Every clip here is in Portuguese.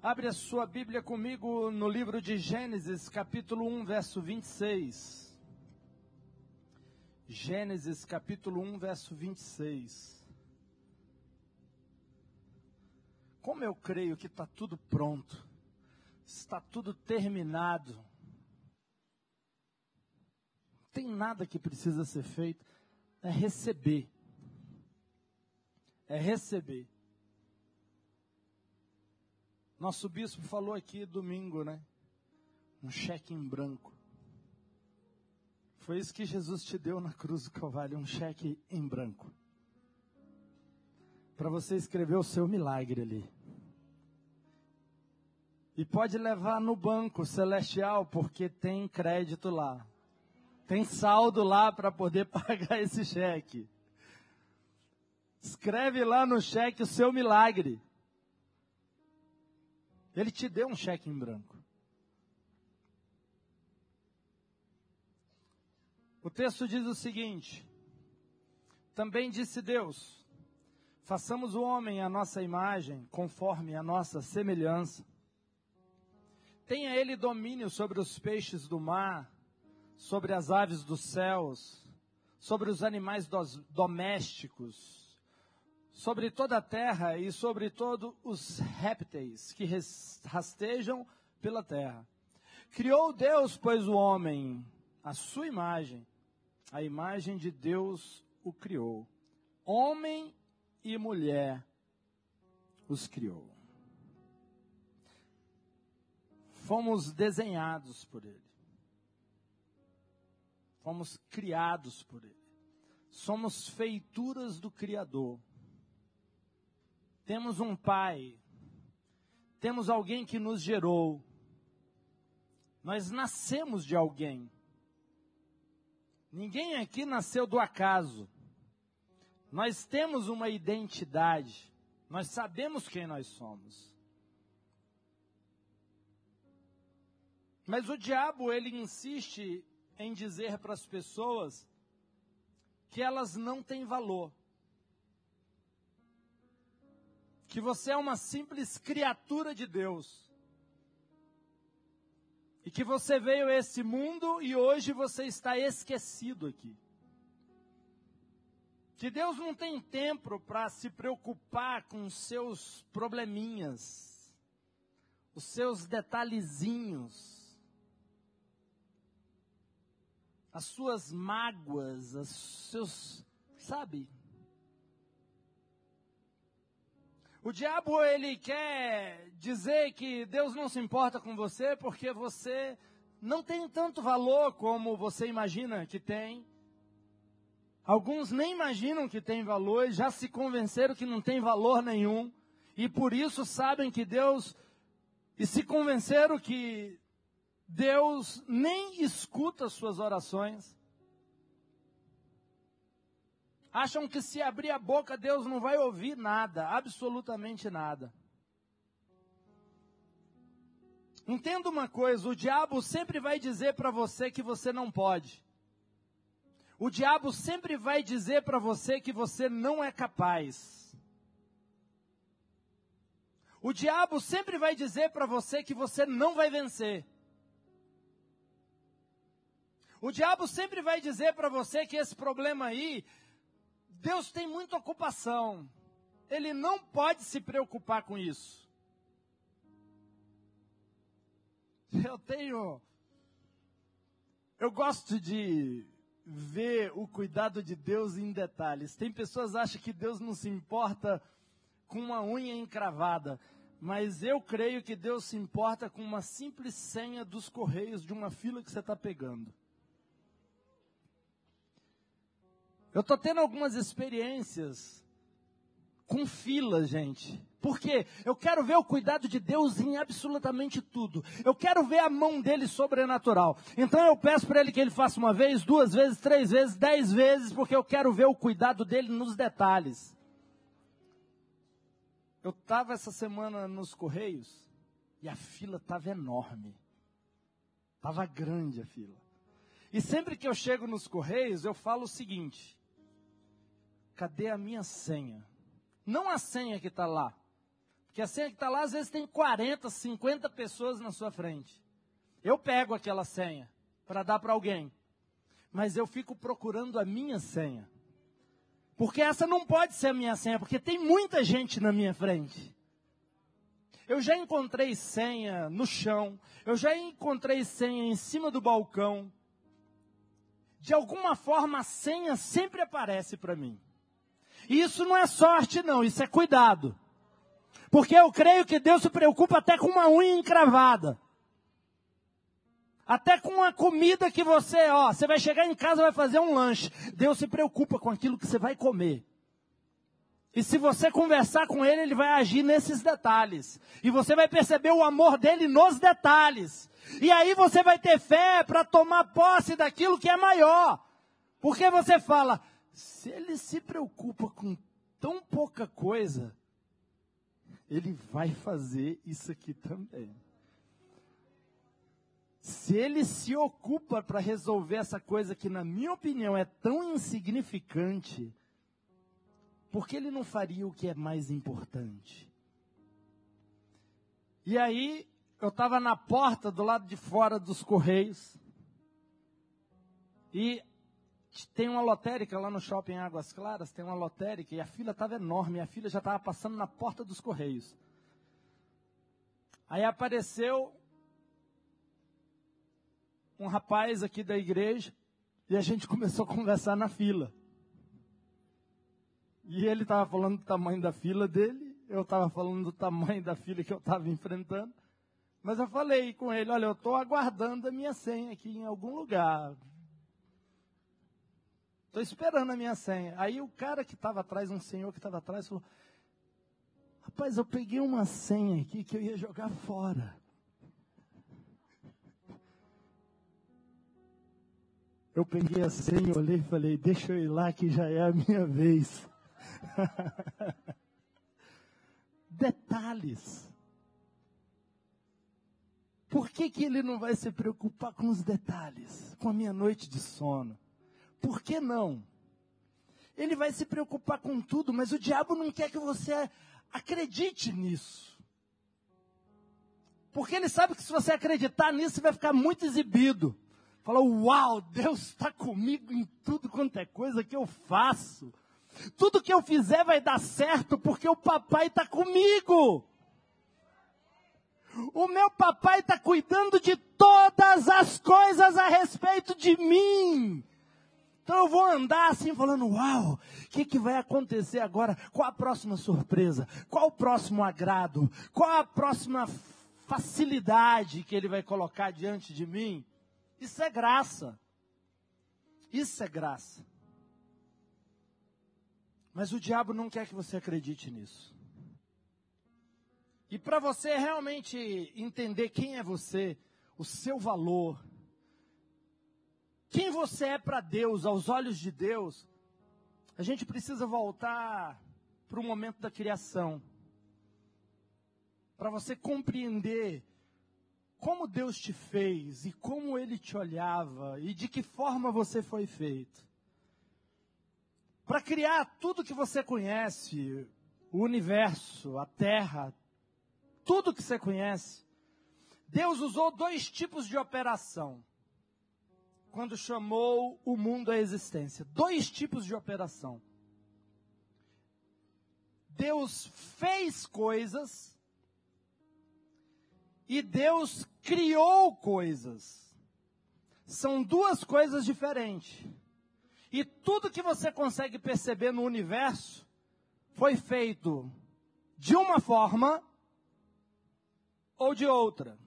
Abre a sua Bíblia comigo no livro de Gênesis, capítulo 1, verso 26. Gênesis, capítulo 1, verso 26. Como eu creio que está tudo pronto, está tudo terminado, não tem nada que precisa ser feito, é receber. É receber. Nosso bispo falou aqui domingo, né? Um cheque em branco. Foi isso que Jesus te deu na cruz do Calvário, um cheque em branco. Para você escrever o seu milagre ali. E pode levar no banco celestial, porque tem crédito lá. Tem saldo lá para poder pagar esse cheque. Escreve lá no cheque o seu milagre. Ele te deu um cheque em branco. O texto diz o seguinte: Também disse Deus: Façamos o homem à nossa imagem, conforme a nossa semelhança. Tenha ele domínio sobre os peixes do mar, sobre as aves dos céus, sobre os animais domésticos, sobre toda a terra e sobre todos os répteis que rastejam pela terra. Criou Deus, pois, o homem, a sua imagem, a imagem de Deus o criou. Homem e mulher os criou. Fomos desenhados por Ele. Fomos criados por Ele. Somos feituras do Criador. Temos um pai, temos alguém que nos gerou. Nós nascemos de alguém. Ninguém aqui nasceu do acaso. Nós temos uma identidade. Nós sabemos quem nós somos. Mas o diabo, ele insiste em dizer para as pessoas que elas não têm valor que você é uma simples criatura de Deus. E que você veio a esse mundo e hoje você está esquecido aqui. Que Deus não tem tempo para se preocupar com seus probleminhas, os seus detalhezinhos, as suas mágoas, os seus, sabe? O diabo ele quer dizer que Deus não se importa com você porque você não tem tanto valor como você imagina que tem. Alguns nem imaginam que tem valor e já se convenceram que não tem valor nenhum. E por isso sabem que Deus. E se convenceram que Deus nem escuta suas orações acham que se abrir a boca Deus não vai ouvir nada, absolutamente nada. Entenda uma coisa: o diabo sempre vai dizer para você que você não pode. O diabo sempre vai dizer para você que você não é capaz. O diabo sempre vai dizer para você que você não vai vencer. O diabo sempre vai dizer para você que esse problema aí Deus tem muita ocupação. Ele não pode se preocupar com isso. Eu tenho. Eu gosto de ver o cuidado de Deus em detalhes. Tem pessoas que acham que Deus não se importa com uma unha encravada. Mas eu creio que Deus se importa com uma simples senha dos correios de uma fila que você está pegando. Eu estou tendo algumas experiências com fila, gente. Por quê? Eu quero ver o cuidado de Deus em absolutamente tudo. Eu quero ver a mão dele sobrenatural. Então eu peço para ele que ele faça uma vez, duas vezes, três vezes, dez vezes, porque eu quero ver o cuidado dele nos detalhes. Eu estava essa semana nos Correios e a fila estava enorme. Estava grande a fila. E sempre que eu chego nos Correios, eu falo o seguinte: cadê a minha senha? Não a senha que está lá. Porque a senha que está lá, às vezes tem 40, 50 pessoas na sua frente. Eu pego aquela senha para dar para alguém. Mas eu fico procurando a minha senha. Porque essa não pode ser a minha senha, porque tem muita gente na minha frente. Eu já encontrei senha no chão, eu já encontrei senha em cima do balcão. De alguma forma a senha sempre aparece para mim. Isso não é sorte, não, isso é cuidado. Porque eu creio que Deus se preocupa até com uma unha encravada. Até com uma comida que você, ó, você vai chegar em casa vai fazer um lanche. Deus se preocupa com aquilo que você vai comer. E se você conversar com ele, ele vai agir nesses detalhes. E você vai perceber o amor dele nos detalhes. E aí você vai ter fé para tomar posse daquilo que é maior. Porque você fala, se ele se preocupa com tão pouca coisa, ele vai fazer isso aqui também. Se ele se ocupa para resolver essa coisa que, na minha opinião, é tão insignificante, por que ele não faria o que é mais importante? E aí, eu estava na porta do lado de fora dos Correios, e tem uma lotérica lá no shopping Águas Claras, tem uma lotérica e a fila estava enorme, a fila já estava passando na porta dos Correios. Aí apareceu um rapaz aqui da igreja e a gente começou a conversar na fila. E ele estava falando do tamanho da fila dele, eu estava falando do tamanho da fila que eu estava enfrentando. Mas eu falei com ele, olha, eu estou aguardando a minha senha aqui em algum lugar. Estou esperando a minha senha. Aí o cara que estava atrás, um senhor que estava atrás, falou: Rapaz, eu peguei uma senha aqui que eu ia jogar fora. Eu peguei a senha, olhei e falei: Deixa eu ir lá que já é a minha vez. Detalhes. Por que, que ele não vai se preocupar com os detalhes? Com a minha noite de sono? Por que não? Ele vai se preocupar com tudo, mas o diabo não quer que você acredite nisso. Porque ele sabe que se você acreditar nisso, você vai ficar muito exibido. Fala, uau, Deus está comigo em tudo quanto é coisa que eu faço. Tudo que eu fizer vai dar certo porque o papai está comigo. O meu papai está cuidando de todas as coisas a respeito de mim. Então eu vou andar assim falando, uau, o que, que vai acontecer agora? Qual a próxima surpresa? Qual o próximo agrado? Qual a próxima facilidade que ele vai colocar diante de mim? Isso é graça. Isso é graça. Mas o diabo não quer que você acredite nisso. E para você realmente entender quem é você, o seu valor, quem você é para Deus, aos olhos de Deus, a gente precisa voltar para o momento da criação. Para você compreender como Deus te fez e como Ele te olhava e de que forma você foi feito. Para criar tudo que você conhece, o universo, a terra, tudo que você conhece, Deus usou dois tipos de operação quando chamou o mundo à existência. Dois tipos de operação. Deus fez coisas e Deus criou coisas. São duas coisas diferentes. E tudo que você consegue perceber no universo foi feito de uma forma ou de outra.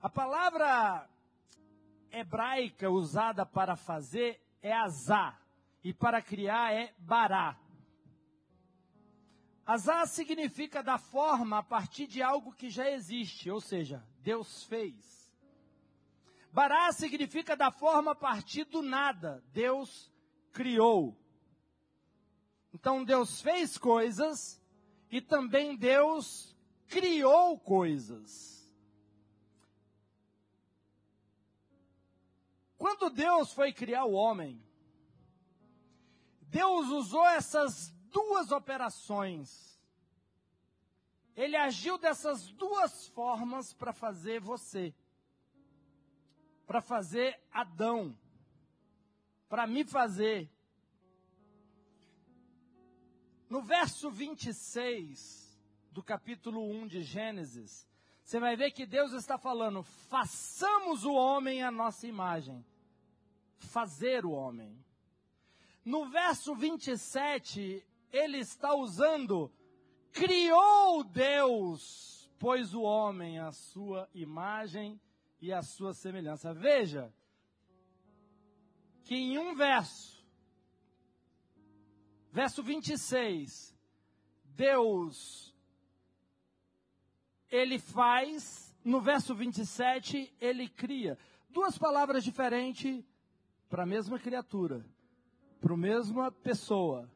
A palavra hebraica usada para fazer é azar e para criar é bará. Azar significa dar forma a partir de algo que já existe, ou seja, Deus fez. Bará significa dar forma a partir do nada, Deus criou. Então Deus fez coisas e também Deus criou coisas. Quando Deus foi criar o homem, Deus usou essas duas operações. Ele agiu dessas duas formas para fazer você, para fazer Adão, para me fazer. No verso 26 do capítulo 1 de Gênesis, você vai ver que Deus está falando: façamos o homem a nossa imagem. Fazer o homem. No verso 27, ele está usando criou Deus, pois o homem a sua imagem e a sua semelhança. Veja que em um verso, verso 26, Deus ele faz, no verso 27, ele cria. Duas palavras diferentes para a mesma criatura, para a mesma pessoa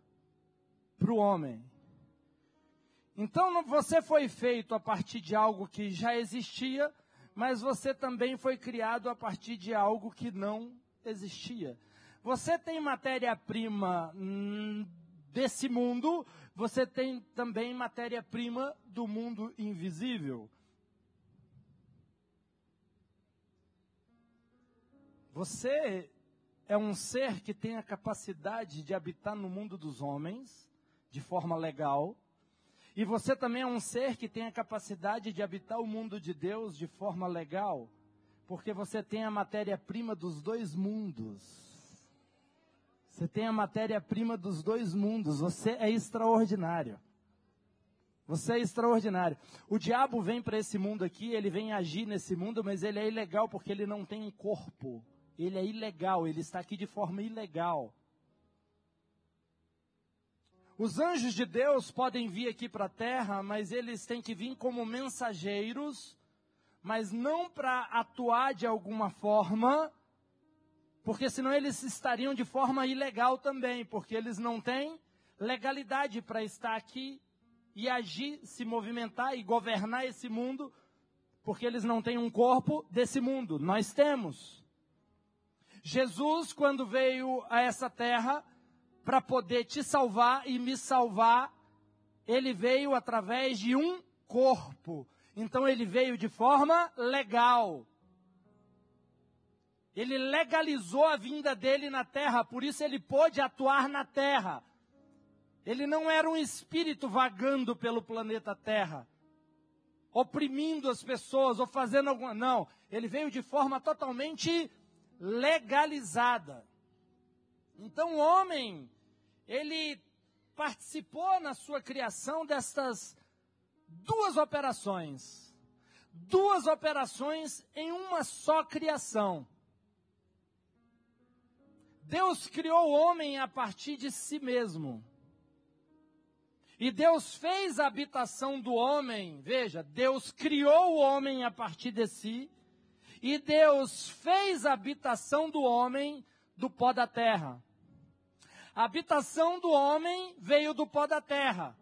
para o homem. Então você foi feito a partir de algo que já existia, mas você também foi criado a partir de algo que não existia. Você tem matéria-prima hum, desse mundo, você tem também matéria-prima do mundo invisível. Você é um ser que tem a capacidade de habitar no mundo dos homens, de forma legal. E você também é um ser que tem a capacidade de habitar o mundo de Deus de forma legal, porque você tem a matéria-prima dos dois mundos. Você tem a matéria-prima dos dois mundos. Você é extraordinário. Você é extraordinário. O diabo vem para esse mundo aqui, ele vem agir nesse mundo, mas ele é ilegal porque ele não tem um corpo. Ele é ilegal, ele está aqui de forma ilegal. Os anjos de Deus podem vir aqui para a terra, mas eles têm que vir como mensageiros, mas não para atuar de alguma forma, porque senão eles estariam de forma ilegal também, porque eles não têm legalidade para estar aqui e agir, se movimentar e governar esse mundo, porque eles não têm um corpo desse mundo. Nós temos. Jesus, quando veio a essa terra, para poder te salvar e me salvar, ele veio através de um corpo. Então ele veio de forma legal. Ele legalizou a vinda dele na terra, por isso ele pôde atuar na terra. Ele não era um espírito vagando pelo planeta Terra, oprimindo as pessoas ou fazendo alguma. Não, ele veio de forma totalmente legalizada. Então o homem ele participou na sua criação destas duas operações. Duas operações em uma só criação. Deus criou o homem a partir de si mesmo. E Deus fez a habitação do homem, veja, Deus criou o homem a partir de si, e Deus fez a habitação do homem do pó da terra. A habitação do homem veio do pó da terra.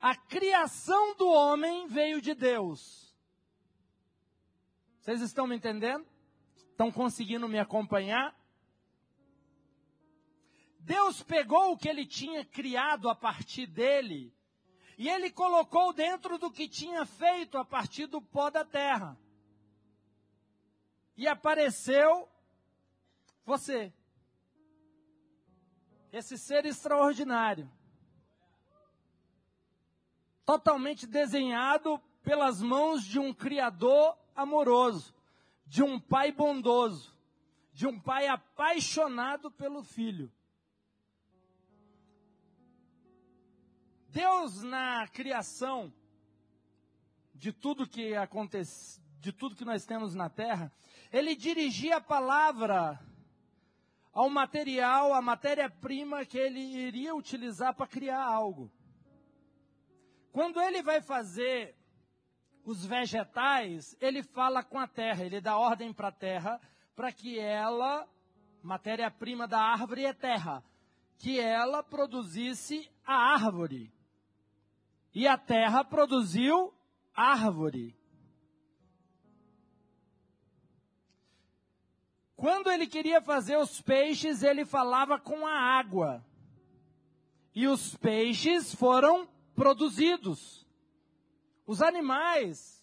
A criação do homem veio de Deus. Vocês estão me entendendo? Estão conseguindo me acompanhar? Deus pegou o que ele tinha criado a partir dele e ele colocou dentro do que tinha feito a partir do pó da terra. E apareceu você esse ser extraordinário, totalmente desenhado pelas mãos de um Criador amoroso, de um Pai bondoso, de um Pai apaixonado pelo Filho. Deus na criação de tudo que acontece, de tudo que nós temos na terra, ele dirigia a palavra ao material, a matéria-prima que ele iria utilizar para criar algo. Quando ele vai fazer os vegetais, ele fala com a terra, ele dá ordem para a terra para que ela, matéria-prima da árvore é terra, que ela produzisse a árvore. E a terra produziu árvore. Quando ele queria fazer os peixes, ele falava com a água. E os peixes foram produzidos. Os animais,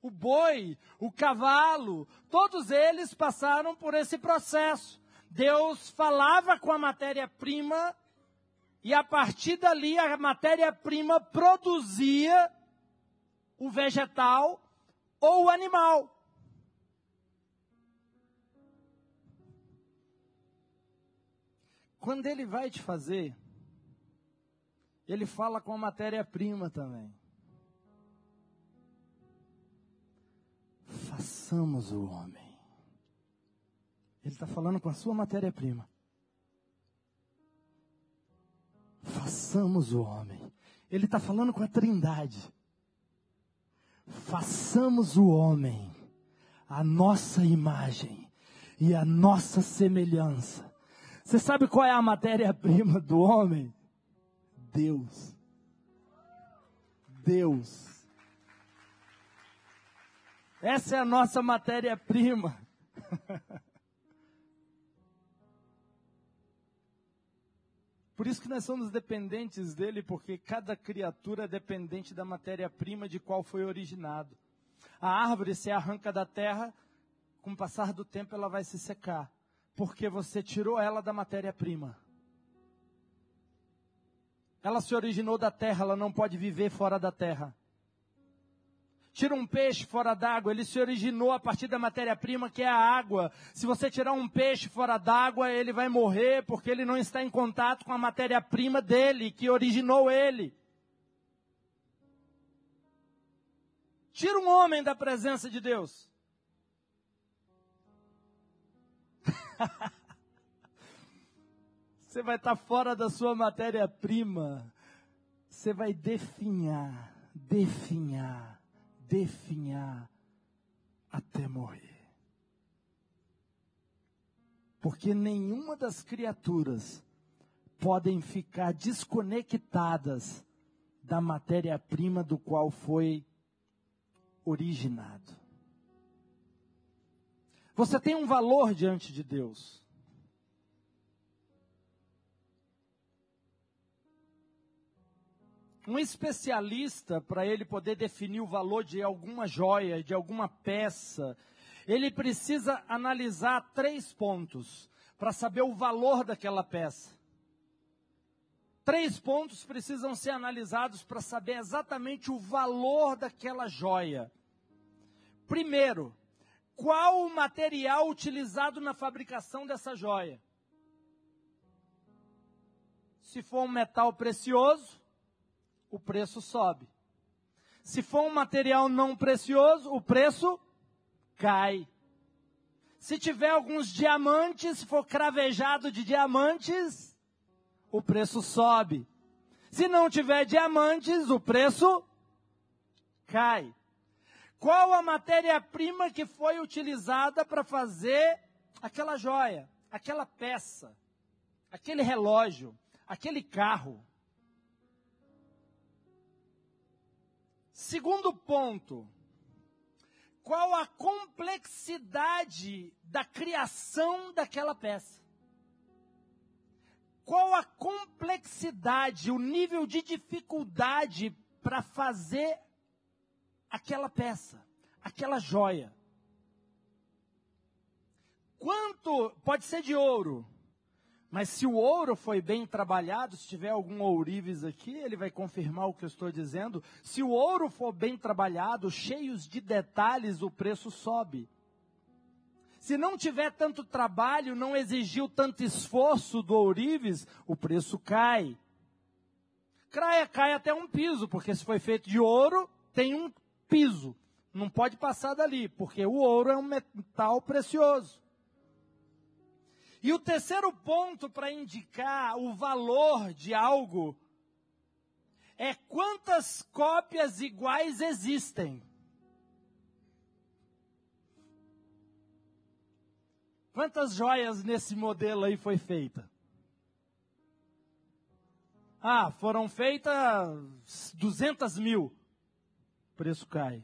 o boi, o cavalo, todos eles passaram por esse processo. Deus falava com a matéria-prima e a partir dali a matéria-prima produzia o vegetal ou o animal. Quando ele vai te fazer, ele fala com a matéria-prima também. Façamos o homem. Ele está falando com a sua matéria-prima. Façamos o homem. Ele está falando com a trindade. Façamos o homem a nossa imagem e a nossa semelhança você sabe qual é a matéria-prima do homem? Deus. Deus. Essa é a nossa matéria-prima. Por isso que nós somos dependentes dele, porque cada criatura é dependente da matéria-prima de qual foi originado. A árvore se arranca da terra, com o passar do tempo ela vai se secar porque você tirou ela da matéria-prima. Ela se originou da terra, ela não pode viver fora da terra. Tira um peixe fora d'água, ele se originou a partir da matéria-prima que é a água. Se você tirar um peixe fora d'água, ele vai morrer porque ele não está em contato com a matéria-prima dele, que originou ele. Tira um homem da presença de Deus. Você vai estar fora da sua matéria-prima. Você vai definhar, definhar, definhar até morrer. Porque nenhuma das criaturas podem ficar desconectadas da matéria-prima do qual foi originado. Você tem um valor diante de Deus. Um especialista, para ele poder definir o valor de alguma joia, de alguma peça, ele precisa analisar três pontos para saber o valor daquela peça. Três pontos precisam ser analisados para saber exatamente o valor daquela joia. Primeiro, qual o material utilizado na fabricação dessa joia. Se for um metal precioso, o preço sobe. Se for um material não precioso, o preço cai. Se tiver alguns diamantes, se for cravejado de diamantes, o preço sobe. Se não tiver diamantes, o preço cai. Qual a matéria-prima que foi utilizada para fazer aquela joia, aquela peça, aquele relógio, aquele carro? Segundo ponto, qual a complexidade da criação daquela peça? Qual a complexidade, o nível de dificuldade para fazer aquela peça, aquela joia. Quanto pode ser de ouro, mas se o ouro foi bem trabalhado, se tiver algum ourives aqui, ele vai confirmar o que eu estou dizendo. Se o ouro for bem trabalhado, cheios de detalhes, o preço sobe. Se não tiver tanto trabalho, não exigiu tanto esforço do ourives, o preço cai. Cai, cai até um piso, porque se foi feito de ouro, tem um piso. Não pode passar dali, porque o ouro é um metal precioso. E o terceiro ponto para indicar o valor de algo é quantas cópias iguais existem. Quantas joias nesse modelo aí foi feita? Ah, foram feitas 200 mil. O preço cai.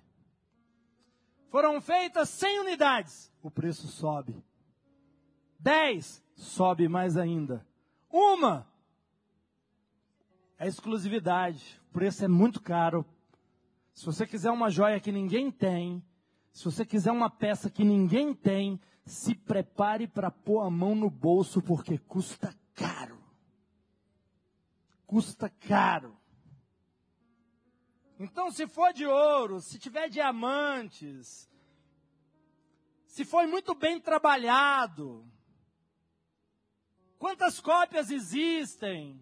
Foram feitas 100 unidades. O preço sobe. 10, sobe mais ainda. Uma, é exclusividade. O preço é muito caro. Se você quiser uma joia que ninguém tem, se você quiser uma peça que ninguém tem, se prepare para pôr a mão no bolso, porque custa caro. Custa caro. Então, se for de ouro, se tiver diamantes, se foi muito bem trabalhado, quantas cópias existem?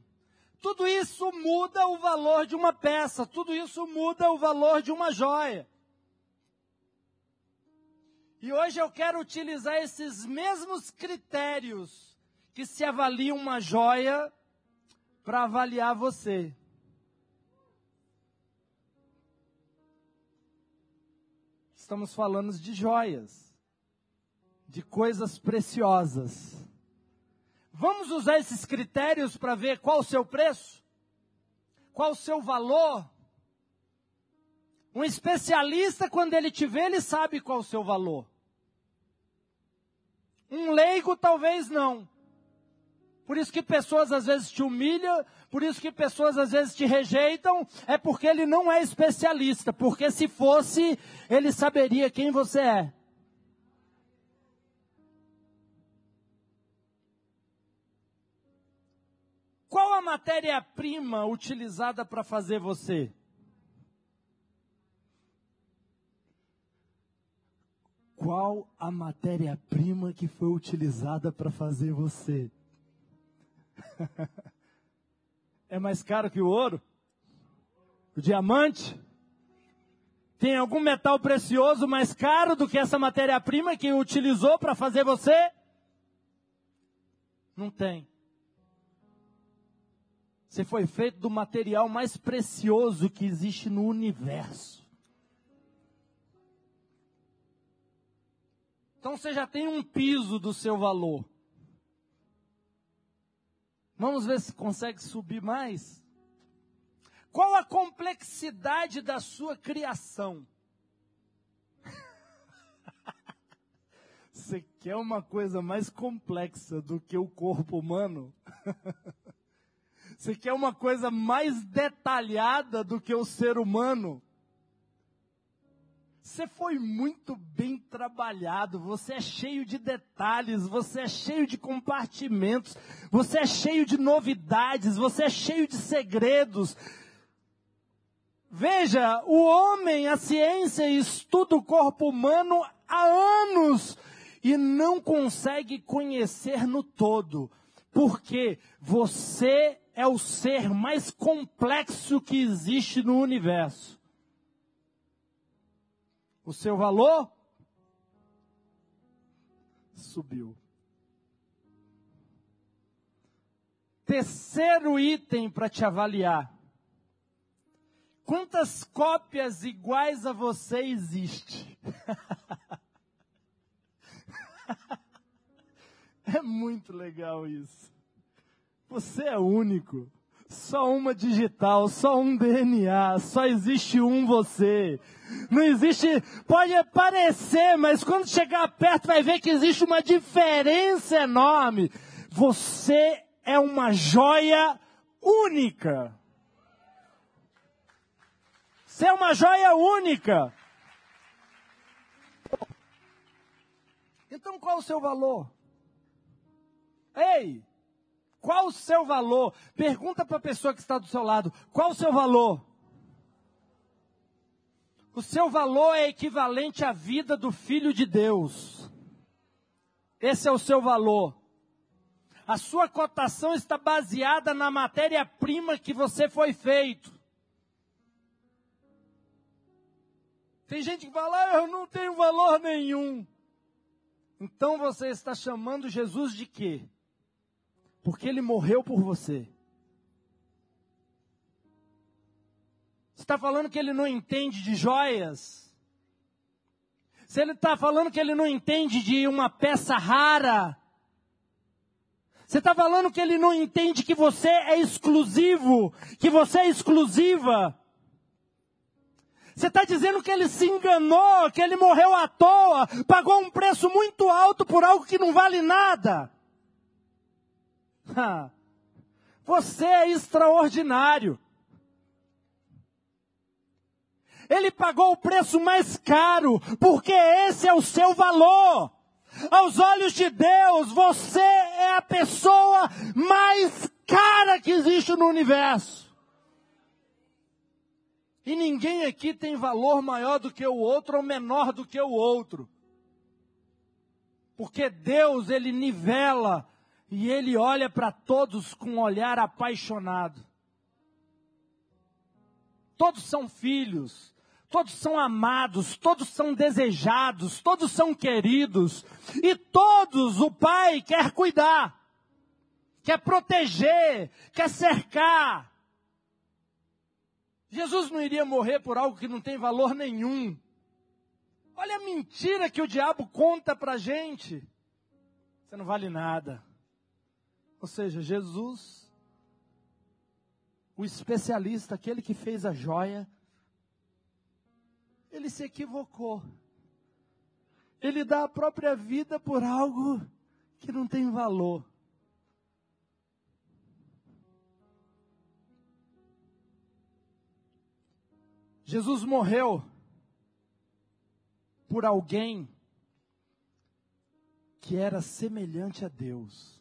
Tudo isso muda o valor de uma peça, tudo isso muda o valor de uma joia. E hoje eu quero utilizar esses mesmos critérios que se avalia uma joia para avaliar você. Estamos falando de joias, de coisas preciosas. Vamos usar esses critérios para ver qual o seu preço? Qual o seu valor? Um especialista, quando ele te vê, ele sabe qual o seu valor. Um leigo talvez não. Por isso que pessoas às vezes te humilham, por isso que pessoas às vezes te rejeitam, é porque ele não é especialista, porque se fosse, ele saberia quem você é. Qual a matéria-prima utilizada para fazer você? qual a matéria-prima que foi utilizada para fazer você? é mais caro que o ouro? O diamante? Tem algum metal precioso mais caro do que essa matéria-prima que utilizou para fazer você? Não tem. Você foi feito do material mais precioso que existe no universo. Então você já tem um piso do seu valor. Vamos ver se consegue subir mais. Qual a complexidade da sua criação? Você quer uma coisa mais complexa do que o corpo humano? Você quer uma coisa mais detalhada do que o ser humano? Você foi muito bem trabalhado, você é cheio de detalhes, você é cheio de compartimentos, você é cheio de novidades, você é cheio de segredos. Veja, o homem, a ciência estuda o corpo humano há anos e não consegue conhecer no todo, porque você é o ser mais complexo que existe no universo o seu valor subiu. Terceiro item para te avaliar. Quantas cópias iguais a você existe? é muito legal isso. Você é único. Só uma digital, só um DNA, só existe um você. Não existe, pode parecer, mas quando chegar perto vai ver que existe uma diferença enorme. Você é uma joia única. Você é uma joia única. Então qual o seu valor? Ei, qual o seu valor? Pergunta para a pessoa que está do seu lado: qual o seu valor? O seu valor é equivalente à vida do Filho de Deus. Esse é o seu valor. A sua cotação está baseada na matéria-prima que você foi feito. Tem gente que fala, ah, eu não tenho valor nenhum. Então você está chamando Jesus de quê? Porque ele morreu por você. Você está falando que ele não entende de joias? Se ele está falando que ele não entende de uma peça rara? Você está falando que ele não entende que você é exclusivo, que você é exclusiva? Você está dizendo que ele se enganou, que ele morreu à toa, pagou um preço muito alto por algo que não vale nada? Você é extraordinário. Ele pagou o preço mais caro, porque esse é o seu valor. Aos olhos de Deus, você é a pessoa mais cara que existe no universo. E ninguém aqui tem valor maior do que o outro ou menor do que o outro. Porque Deus, Ele nivela e Ele olha para todos com um olhar apaixonado. Todos são filhos, todos são amados, todos são desejados, todos são queridos, e todos o Pai quer cuidar, quer proteger, quer cercar. Jesus não iria morrer por algo que não tem valor nenhum. Olha a mentira que o diabo conta para gente. Você não vale nada. Ou seja, Jesus, o especialista, aquele que fez a joia, ele se equivocou. Ele dá a própria vida por algo que não tem valor. Jesus morreu por alguém que era semelhante a Deus.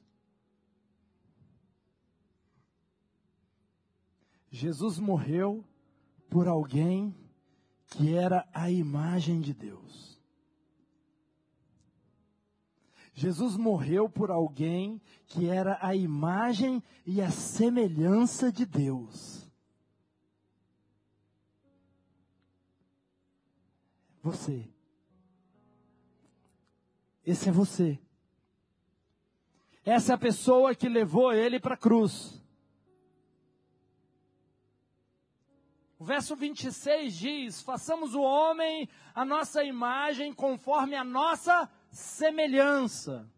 Jesus morreu por alguém que era a imagem de Deus. Jesus morreu por alguém que era a imagem e a semelhança de Deus. Você. Esse é você. Essa é a pessoa que levou ele para a cruz. O verso 26 diz: Façamos o homem a nossa imagem conforme a nossa semelhança.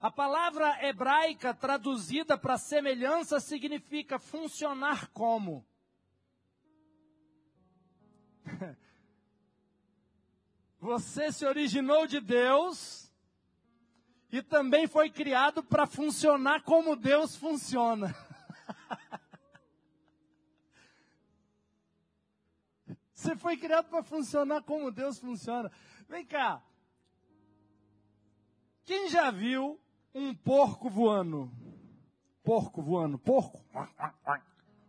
A palavra hebraica traduzida para semelhança significa funcionar como. Você se originou de Deus e também foi criado para funcionar como Deus funciona. Você foi criado para funcionar como Deus funciona. Vem cá. Quem já viu um porco voando? Porco voando, porco.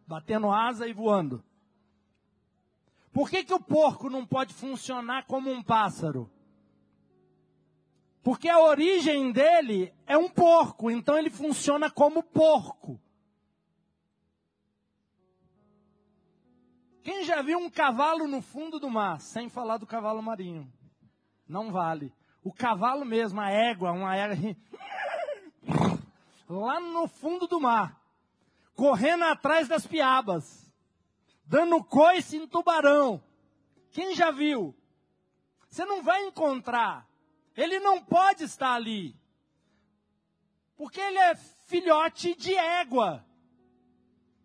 Batendo asa e voando. Por que, que o porco não pode funcionar como um pássaro? Porque a origem dele é um porco, então ele funciona como porco. Quem já viu um cavalo no fundo do mar, sem falar do cavalo marinho? Não vale. O cavalo mesmo, a égua, uma égua lá no fundo do mar, correndo atrás das piabas dando coice em tubarão. Quem já viu? Você não vai encontrar. Ele não pode estar ali. Porque ele é filhote de égua.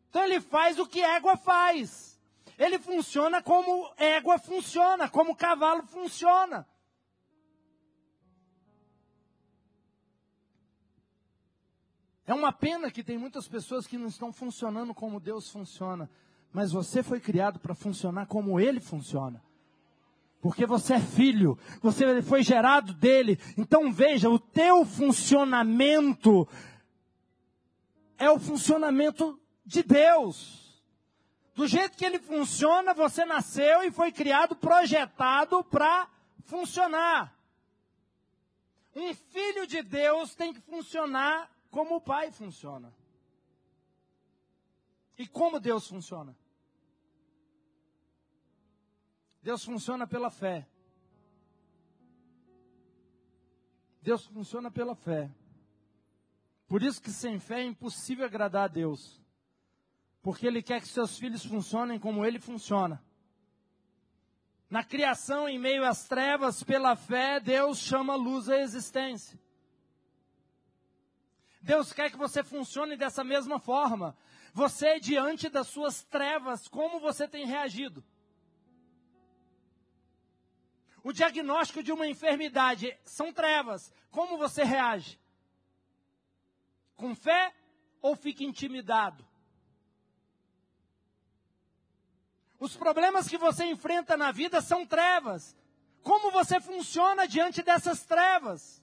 Então ele faz o que égua faz. Ele funciona como égua funciona, como cavalo funciona. É uma pena que tem muitas pessoas que não estão funcionando como Deus funciona mas você foi criado para funcionar como ele funciona. Porque você é filho, você foi gerado dele. Então veja, o teu funcionamento é o funcionamento de Deus. Do jeito que ele funciona, você nasceu e foi criado, projetado para funcionar. Um filho de Deus tem que funcionar como o pai funciona. E como Deus funciona? Deus funciona pela fé. Deus funciona pela fé. Por isso que sem fé é impossível agradar a Deus. Porque Ele quer que seus filhos funcionem como Ele funciona. Na criação, em meio às trevas, pela fé, Deus chama luz à existência. Deus quer que você funcione dessa mesma forma. Você, diante das suas trevas, como você tem reagido? O diagnóstico de uma enfermidade são trevas. Como você reage? Com fé ou fica intimidado? Os problemas que você enfrenta na vida são trevas. Como você funciona diante dessas trevas?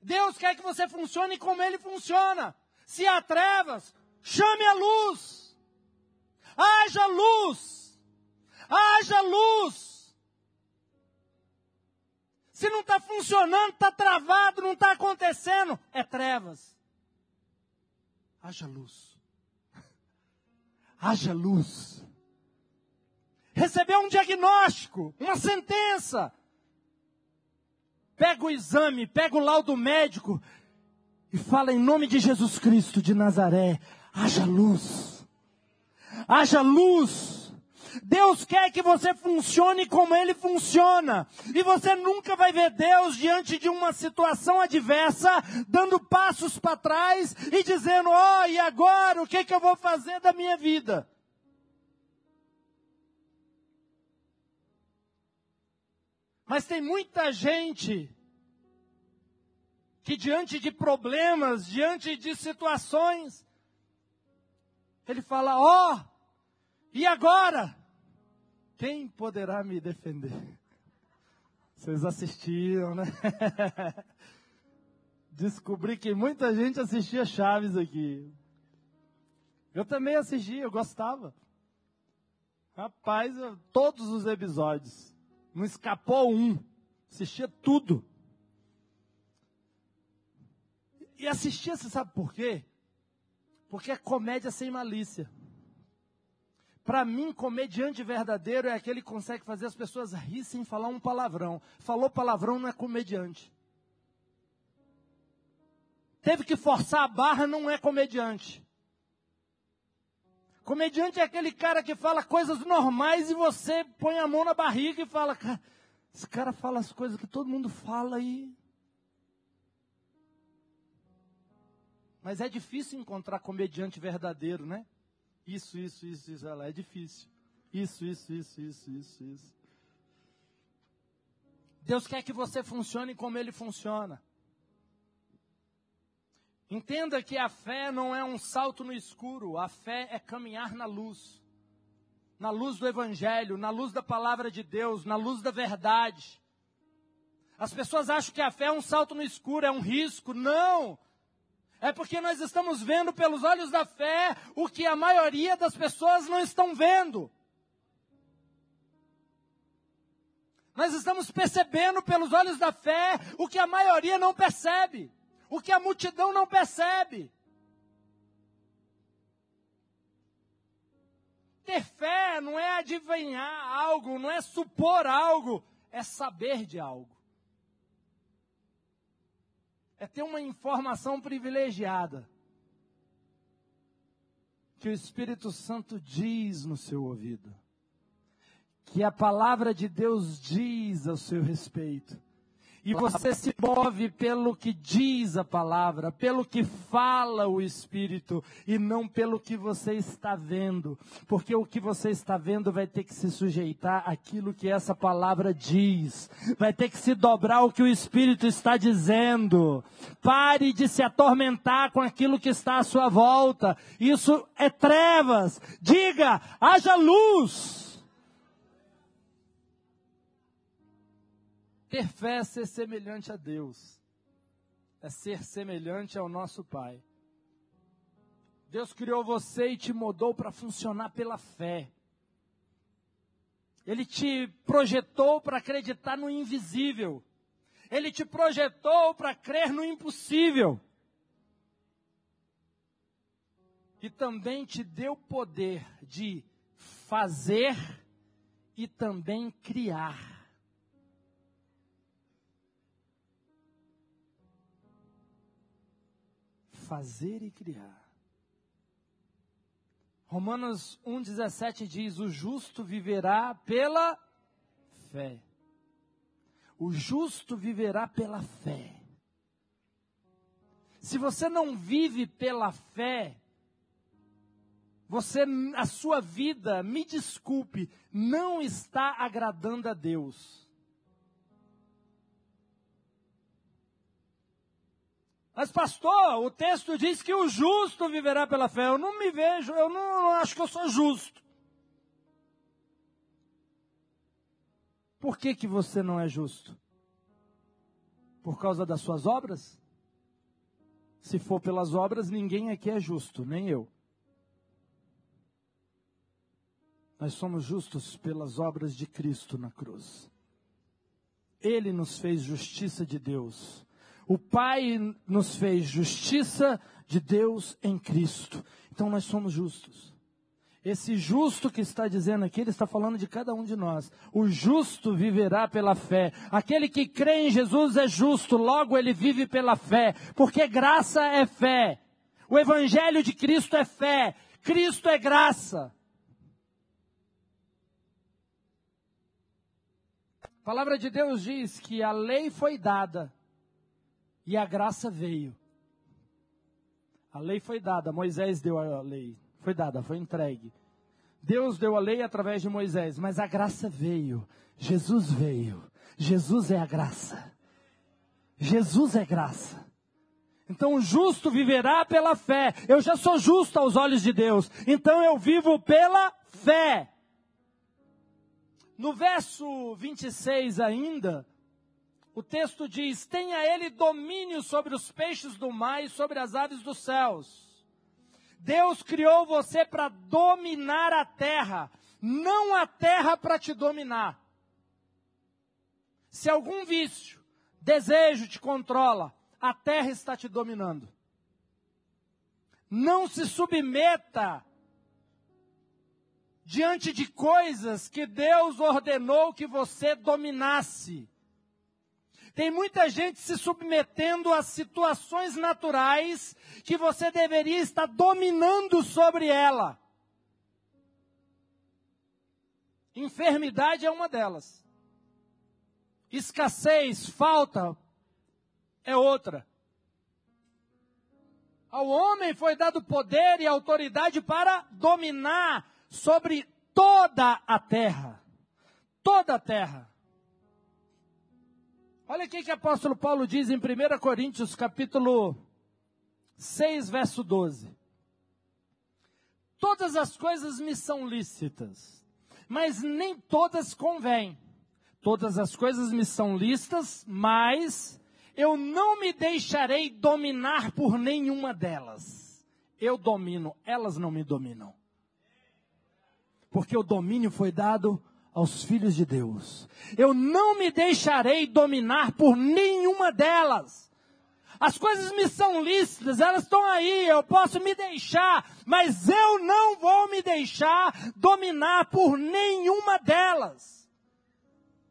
Deus quer que você funcione como Ele funciona. Se há trevas, chame a luz. Haja luz. Haja luz. Se não está funcionando, está travado, não está acontecendo, é trevas. Haja luz. Haja luz recebeu um diagnóstico, uma sentença. Pega o exame, pega o laudo médico e fala em nome de Jesus Cristo de Nazaré: haja luz, haja luz. Deus quer que você funcione como Ele funciona. E você nunca vai ver Deus diante de uma situação adversa, dando passos para trás e dizendo: oh, e agora o que, que eu vou fazer da minha vida? Mas tem muita gente que diante de problemas, diante de situações, ele fala: Ó, oh, e agora? Quem poderá me defender? Vocês assistiram, né? Descobri que muita gente assistia Chaves aqui. Eu também assisti, eu gostava. Rapaz, eu, todos os episódios. Não escapou um. Assistia tudo. E assistia, você sabe por quê? Porque é comédia sem malícia. Para mim, comediante verdadeiro é aquele que consegue fazer as pessoas rir sem falar um palavrão. Falou palavrão não é comediante. Teve que forçar a barra, não é comediante. Comediante é aquele cara que fala coisas normais e você põe a mão na barriga e fala, cara, esse cara fala as coisas que todo mundo fala aí. Mas é difícil encontrar comediante verdadeiro, né? Isso, isso, isso, isso, ela é difícil. Isso, isso, isso, isso, isso, isso. Deus quer que você funcione como ele funciona. Entenda que a fé não é um salto no escuro, a fé é caminhar na luz. Na luz do Evangelho, na luz da palavra de Deus, na luz da verdade. As pessoas acham que a fé é um salto no escuro, é um risco. Não! É porque nós estamos vendo pelos olhos da fé o que a maioria das pessoas não estão vendo. Nós estamos percebendo pelos olhos da fé o que a maioria não percebe o que a multidão não percebe. Ter fé não é adivinhar algo, não é supor algo, é saber de algo. É ter uma informação privilegiada que o Espírito Santo diz no seu ouvido, que a palavra de Deus diz ao seu respeito e você se move pelo que diz a palavra, pelo que fala o Espírito, e não pelo que você está vendo. Porque o que você está vendo vai ter que se sujeitar àquilo que essa palavra diz, vai ter que se dobrar o que o Espírito está dizendo. Pare de se atormentar com aquilo que está à sua volta. Isso é trevas. Diga, haja luz. Ter fé é ser semelhante a Deus, é ser semelhante ao nosso Pai. Deus criou você e te mudou para funcionar pela fé. Ele te projetou para acreditar no invisível. Ele te projetou para crer no impossível. E também te deu poder de fazer e também criar. Fazer e criar. Romanos 1,17 diz: O justo viverá pela fé. O justo viverá pela fé. Se você não vive pela fé, você, a sua vida, me desculpe, não está agradando a Deus. Mas, pastor, o texto diz que o justo viverá pela fé. Eu não me vejo, eu não acho que eu sou justo. Por que, que você não é justo? Por causa das suas obras? Se for pelas obras, ninguém aqui é justo, nem eu. Nós somos justos pelas obras de Cristo na cruz. Ele nos fez justiça de Deus. O Pai nos fez justiça de Deus em Cristo. Então nós somos justos. Esse justo que está dizendo aqui, ele está falando de cada um de nós. O justo viverá pela fé. Aquele que crê em Jesus é justo, logo ele vive pela fé, porque graça é fé. O evangelho de Cristo é fé. Cristo é graça. A palavra de Deus diz que a lei foi dada e a graça veio. A lei foi dada, Moisés deu a lei, foi dada, foi entregue. Deus deu a lei através de Moisés, mas a graça veio. Jesus veio. Jesus é a graça. Jesus é graça. Então o justo viverá pela fé. Eu já sou justo aos olhos de Deus. Então eu vivo pela fé. No verso 26 ainda, o texto diz: Tenha ele domínio sobre os peixes do mar e sobre as aves dos céus. Deus criou você para dominar a terra, não a terra para te dominar. Se algum vício, desejo te controla, a terra está te dominando. Não se submeta diante de coisas que Deus ordenou que você dominasse. Tem muita gente se submetendo a situações naturais que você deveria estar dominando sobre ela. Enfermidade é uma delas. Escassez, falta é outra. Ao homem foi dado poder e autoridade para dominar sobre toda a terra. Toda a terra. Olha o que o apóstolo Paulo diz em 1 Coríntios capítulo 6, verso 12. Todas as coisas me são lícitas, mas nem todas convêm. Todas as coisas me são lícitas, mas eu não me deixarei dominar por nenhuma delas. Eu domino, elas não me dominam porque o domínio foi dado aos filhos de Deus. Eu não me deixarei dominar por nenhuma delas. As coisas me são lícitas, elas estão aí, eu posso me deixar, mas eu não vou me deixar dominar por nenhuma delas.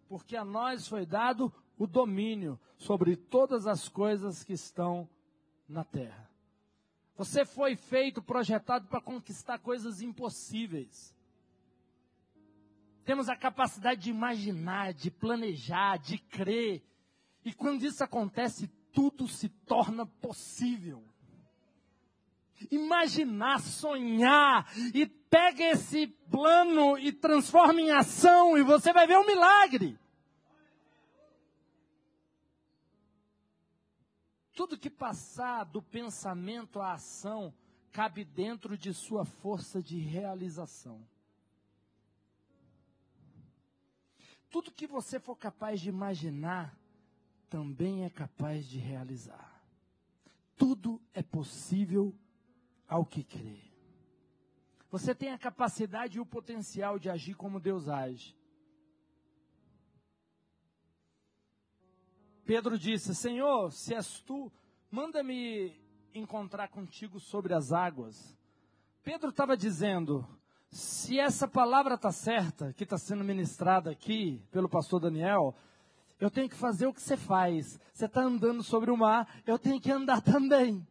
Porque a nós foi dado o domínio sobre todas as coisas que estão na terra. Você foi feito, projetado para conquistar coisas impossíveis. Temos a capacidade de imaginar, de planejar, de crer. E quando isso acontece, tudo se torna possível. Imaginar, sonhar e pega esse plano e transforma em ação e você vai ver um milagre. Tudo que passar do pensamento à ação cabe dentro de sua força de realização. Tudo que você for capaz de imaginar, também é capaz de realizar. Tudo é possível ao que crê. Você tem a capacidade e o potencial de agir como Deus age. Pedro disse: Senhor, se és tu, manda-me encontrar contigo sobre as águas. Pedro estava dizendo: se essa palavra está certa, que está sendo ministrada aqui pelo pastor Daniel, eu tenho que fazer o que você faz. Você está andando sobre o mar, eu tenho que andar também.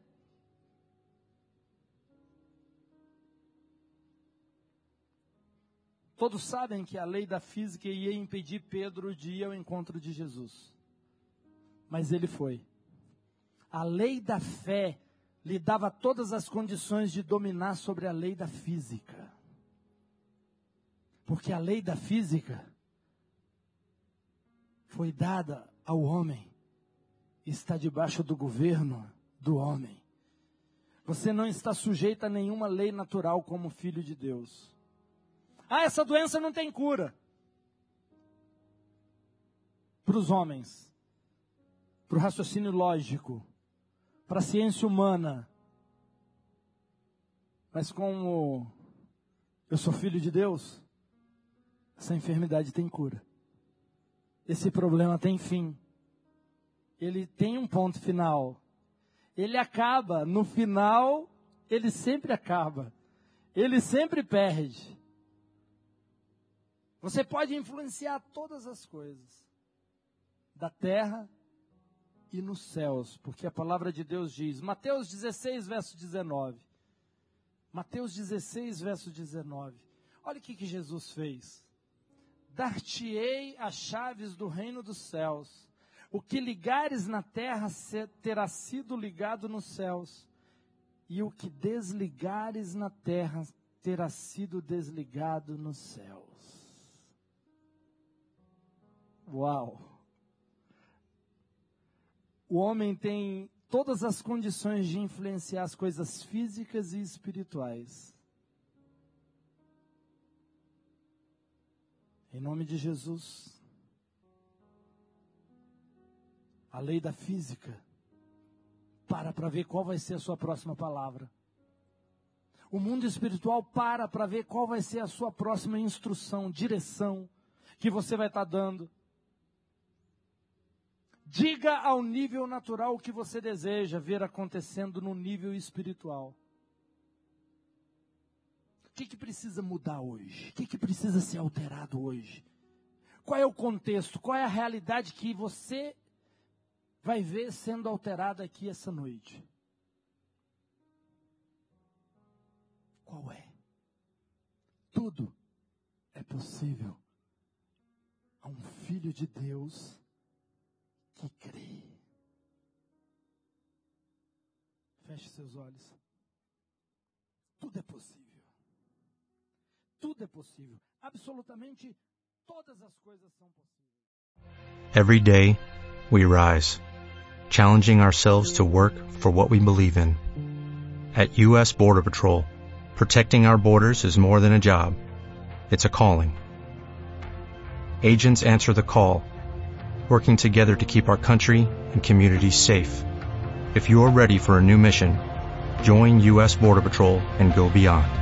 Todos sabem que a lei da física ia impedir Pedro de ir ao encontro de Jesus. Mas ele foi. A lei da fé lhe dava todas as condições de dominar sobre a lei da física. Porque a lei da física foi dada ao homem, está debaixo do governo do homem. Você não está sujeito a nenhuma lei natural como filho de Deus. Ah, essa doença não tem cura. Para os homens, para o raciocínio lógico, para a ciência humana. Mas como eu sou filho de Deus, essa enfermidade tem cura. Esse problema tem fim. Ele tem um ponto final. Ele acaba. No final, ele sempre acaba. Ele sempre perde. Você pode influenciar todas as coisas da terra e nos céus, porque a palavra de Deus diz, Mateus 16, verso 19. Mateus 16, verso 19. Olha o que, que Jesus fez. Dar-te-ei as chaves do reino dos céus. O que ligares na terra terá sido ligado nos céus, e o que desligares na terra terá sido desligado nos céus. Uau! O homem tem todas as condições de influenciar as coisas físicas e espirituais. Em nome de Jesus. A lei da física. Para para ver qual vai ser a sua próxima palavra. O mundo espiritual para para ver qual vai ser a sua próxima instrução, direção que você vai estar dando. Diga ao nível natural o que você deseja ver acontecendo no nível espiritual. O que, que precisa mudar hoje? O que, que precisa ser alterado hoje? Qual é o contexto? Qual é a realidade que você vai ver sendo alterada aqui essa noite? Qual é? Tudo é possível a um filho de Deus que crê. Feche seus olhos. Tudo é possível. Tudo é possível. Absolutamente todas as coisas são possíveis. Every day, we rise, challenging ourselves to work for what we believe in. At U.S. Border Patrol, protecting our borders is more than a job. It's a calling. Agents answer the call working together to keep our country and communities safe. If you are ready for a new mission, join U.S. Border Patrol and go beyond.